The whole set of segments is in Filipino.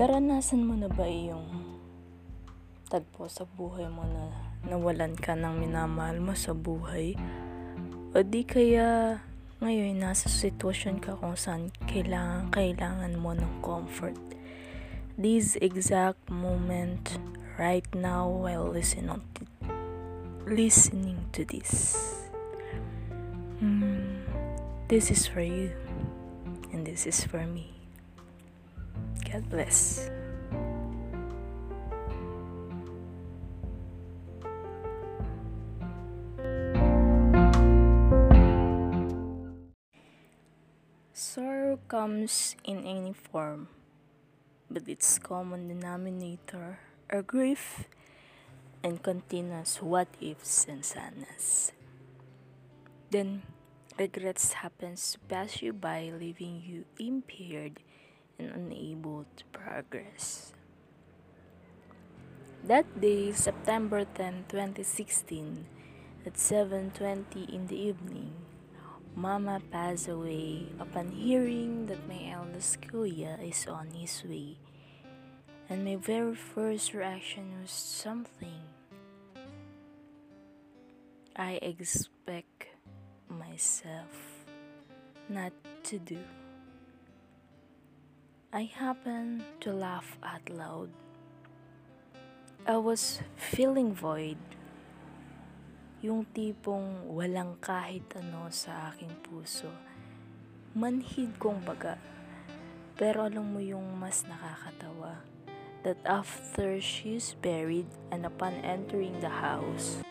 Naranasan mo na ba yung tagpo sa buhay mo na nawalan ka ng minamahal mo sa buhay? O di kaya ngayon nasa sitwasyon ka kung saan kailangan, kailangan mo ng comfort? This exact moment right now while listening to, listening to this. Hmm, this is for you and this is for me. God bless. Sorrow comes in any form, but its common denominator are grief and continuous what ifs and sadness. Then regrets happens to pass you by, leaving you impaired and unable to progress. That day, September 10, 2016, at 7:20 in the evening, Mama passed away upon hearing that my eldest Kuya is on his way. And my very first reaction was something I expect myself not to do. I happened to laugh out loud. I was feeling void. Yung tipong walang kahit ano sa aking puso. Manhid kong baga. Pero alam mo yung mas nakakatawa. That after she's buried and upon entering the house,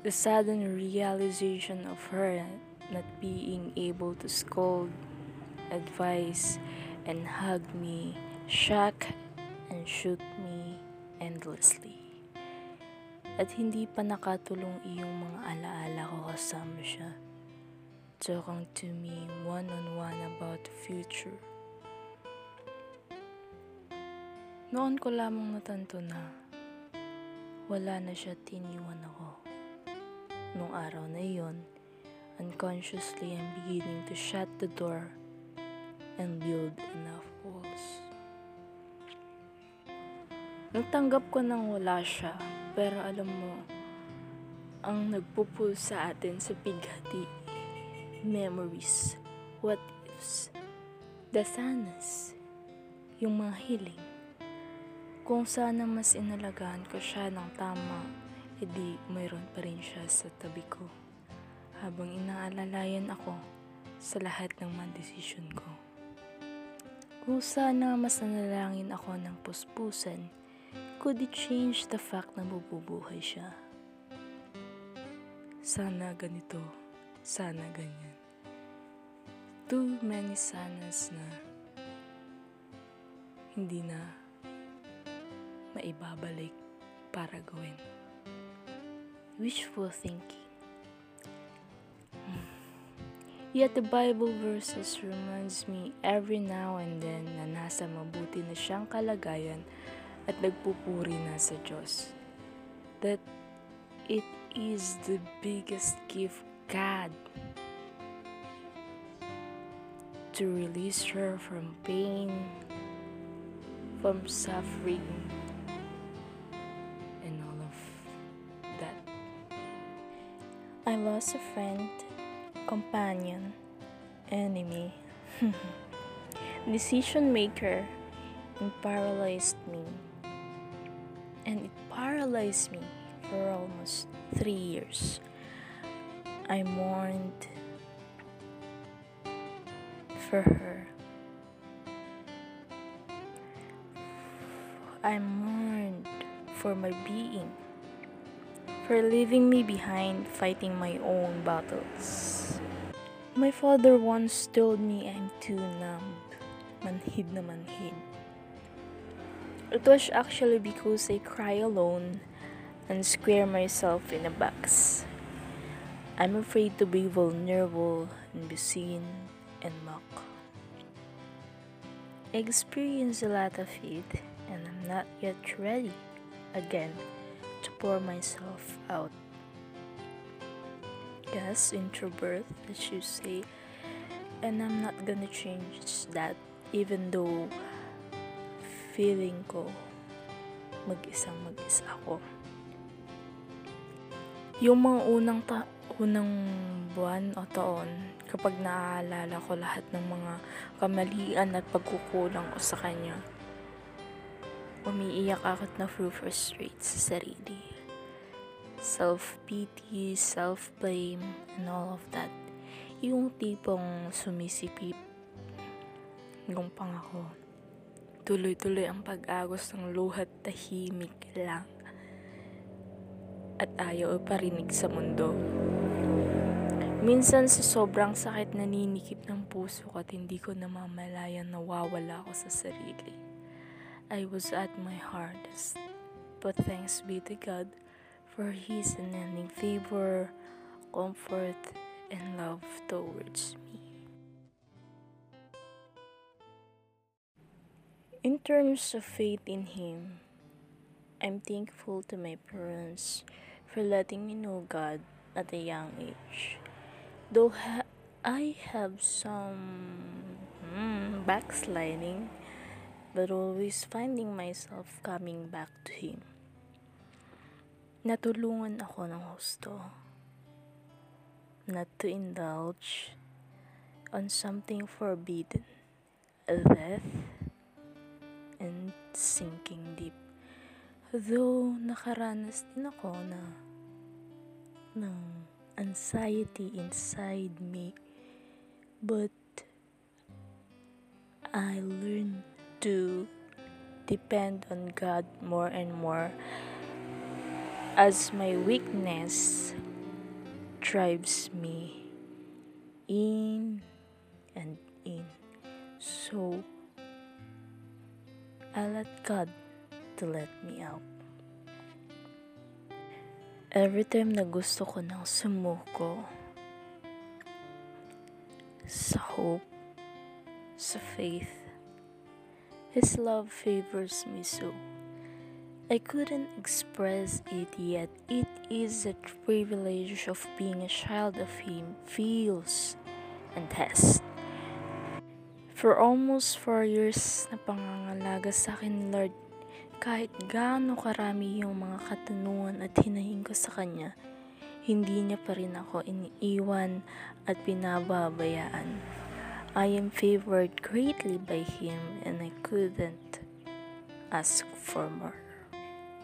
the sudden realization of her not being able to scold, advise, and hug me, shock and shoot me endlessly. At hindi pa nakatulong iyong mga alaala ko kasama siya. Talking to me one-on-one about the future. Noon ko lamang natanto na wala na siya tiniwan ako. Nung araw na iyon, unconsciously I'm beginning to shut the door and build enough walls. Natanggap ko nang wala siya, pero alam mo, ang nagpupul sa atin sa bighati, memories, what ifs, dasanas, yung mga hiling. Kung sana mas inalagaan ko siya ng tama, edi mayroon pa rin siya sa tabi ko. Habang inaalalayan ako sa lahat ng mga desisyon ko. Kung sana mas nanalangin ako ng puspusan, could it change the fact na mabubuhay siya? Sana ganito, sana ganyan. Too many sanas na hindi na maibabalik para gawin. Wishful thinking. Yet the Bible verses reminds me every now and then na nasa mabuti na siyang kalagayan at nagpupuri na sa Diyos. That it is the biggest gift God to release her from pain, from suffering, and all of that. I lost a friend companion, enemy, decision maker, and paralyzed me. And it paralyzed me for almost three years. I mourned for her. I mourned for my being, for leaving me behind fighting my own battles. My father once told me I'm too numb, manhid na manhid. It was actually because I cry alone and square myself in a box. I'm afraid to be vulnerable and be seen and mocked. I experienced a lot of it and I'm not yet ready again pour myself out. Yes, introvert, as you say, and I'm not gonna change that even though feeling ko mag-isang mag-isa ako. Yung mga unang ta unang buwan o taon, kapag naaalala ko lahat ng mga kamalian at pagkukulang ko sa kanya, umiiyak ako at na-frustrate sa sarili. Self-pity, self-blame, and all of that. Yung tipong sumisipip yung pangako. Tuloy-tuloy ang pag-agos ng luhat tahimik lang at ayaw parinig sa mundo. Minsan sa sobrang sakit naninikip ng puso ko at hindi ko namamalayan nawawala ako sa sarili. I was at my hardest. But thanks be to God for His unending favor, comfort, and love towards me. In terms of faith in Him, I'm thankful to my parents for letting me know God at a young age. Though ha- I have some hmm, backsliding, but always finding myself coming back to Him. Natulungan ako ng husto not to indulge on something forbidden, death, and sinking deep. Though nakaranas din ako na ng anxiety inside me, but I learned to depend on God more and more as my weakness drives me in and in. So I let God to let me out. Every time na gusto ko nang sumuko sa hope, sa faith, His love favors me so. I couldn't express it yet. It is a privilege of being a child of Him feels and has. For almost four years na pangangalaga sa akin, Lord, kahit gaano karami yung mga katanungan at hinahin ko sa Kanya, hindi niya pa rin ako iniiwan at pinababayaan. I am favored greatly by Him and I couldn't ask for more.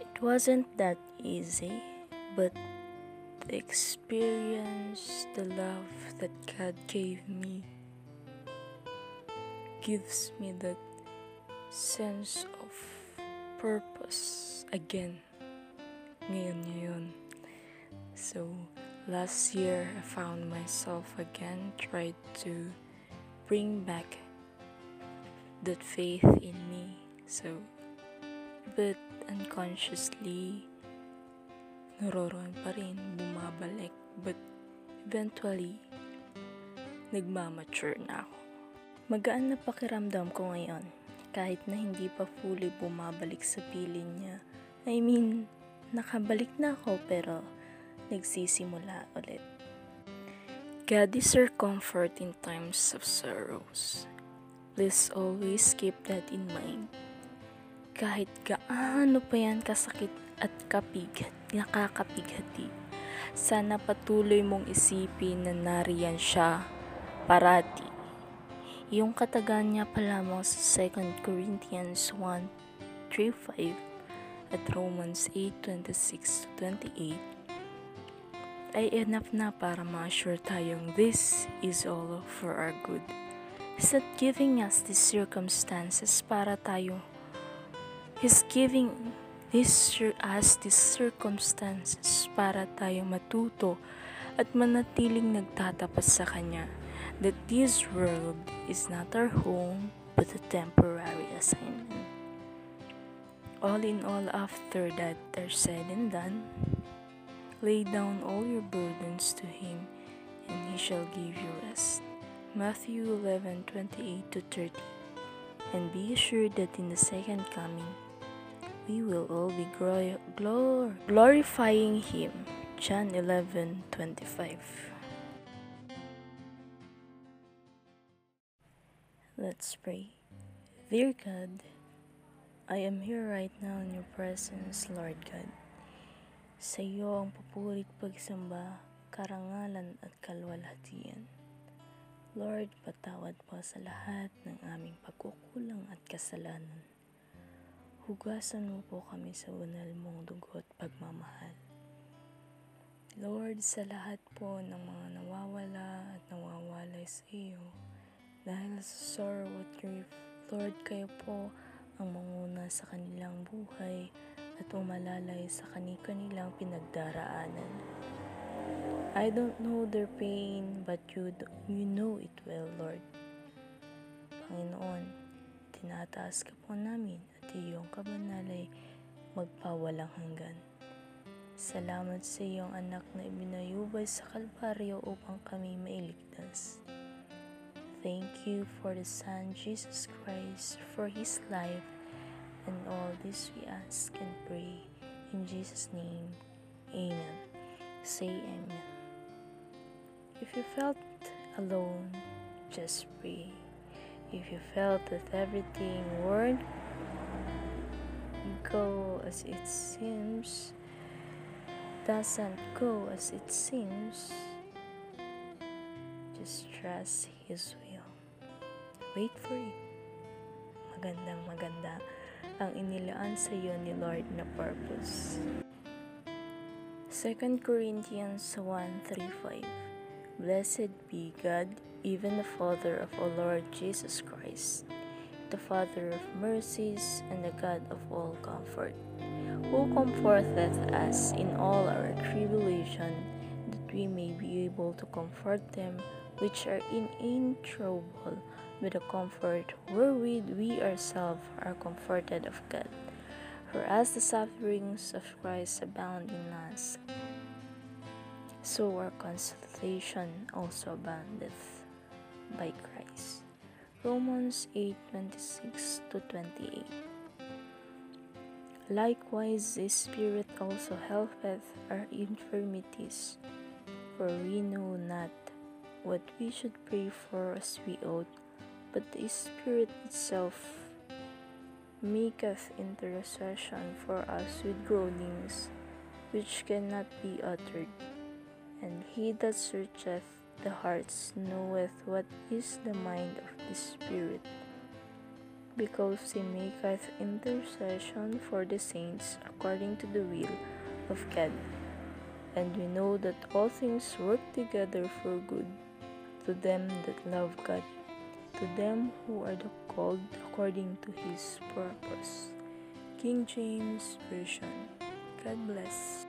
It wasn't that easy, but the experience, the love that God gave me gives me that sense of purpose again. Ngayon, ngayon. So, last year, I found myself again, tried to bring back that faith in me. So, but unconsciously, naroroon pa rin, bumabalik. But eventually, nagmamature na ako. Magaan na pakiramdam ko ngayon, kahit na hindi pa fully bumabalik sa piling niya. I mean, nakabalik na ako pero nagsisimula ulit. God is our comfort in times of sorrows. Please always keep that in mind. Kahit gaano pa yan kasakit at kapigat, nakakapighati, sana patuloy mong isipin na nariyan siya parati. Yung katagan niya pa lamang sa 2 Corinthians 1, 3, 5 at Romans 8, 26-28 ay enough na para ma-assure tayong this is all for our good. He's not giving us these circumstances para tayo. He's giving this us these circumstances para tayo matuto at manatiling nagtatapat sa Kanya that this world is not our home but a temporary assignment. All in all, after that are said and done, Lay down all your burdens to him, and he shall give you rest. Matthew 11 28 30. And be assured that in the second coming, we will all be glor- glorifying him. John 11 25. Let's pray. Dear God, I am here right now in your presence, Lord God. Sa iyo ang papurit pagsamba, karangalan at kalwalhatian. Lord, patawad po sa lahat ng aming pagkukulang at kasalanan. Hugasan mo po kami sa banal mong dugo at pagmamahal. Lord, sa lahat po ng mga nawawala at nawawalay sa iyo, dahil sa sorrow at grief, Lord, kayo po ang manguna sa kanilang buhay at umalalay sa kani-kanilang pinagdaraanan. I don't know their pain, but you, you know it well, Lord. Panginoon, tinataas ka po namin at iyong kabanalay magpawalang hanggan. Salamat sa iyong anak na ibinayubay sa Kalbaryo upang kami mailigtas. Thank you for the Son, Jesus Christ, for His life, and all this we ask and pray. In Jesus' name, Amen. Say Amen. If you felt alone, just pray. If you felt that everything won't go as it seems, doesn't go as it seems, just trust His will. Wait for it. Magandang maganda ang inilaan sa iyo ni Lord na purpose. 2 Corinthians 1.3.5 Blessed be God, even the Father of our Lord Jesus Christ, the Father of mercies and the God of all comfort, who comforteth us in all our tribulation, that we may be able to comfort them which are in any trouble with the comfort wherewith we ourselves are comforted of God. For as the sufferings of Christ abound in us, so our consolation also aboundeth by Christ. Romans 8:26 to 28. Likewise, the Spirit also helpeth our infirmities, for we know not what we should pray for as we ought, but the Spirit itself maketh intercession for us with groanings which cannot be uttered. And he that searcheth the hearts knoweth what is the mind of the Spirit, because he maketh intercession for the saints according to the will of God. And we know that all things work together for good to them that love God, to them who are the called according to his purpose. King James Version. God bless.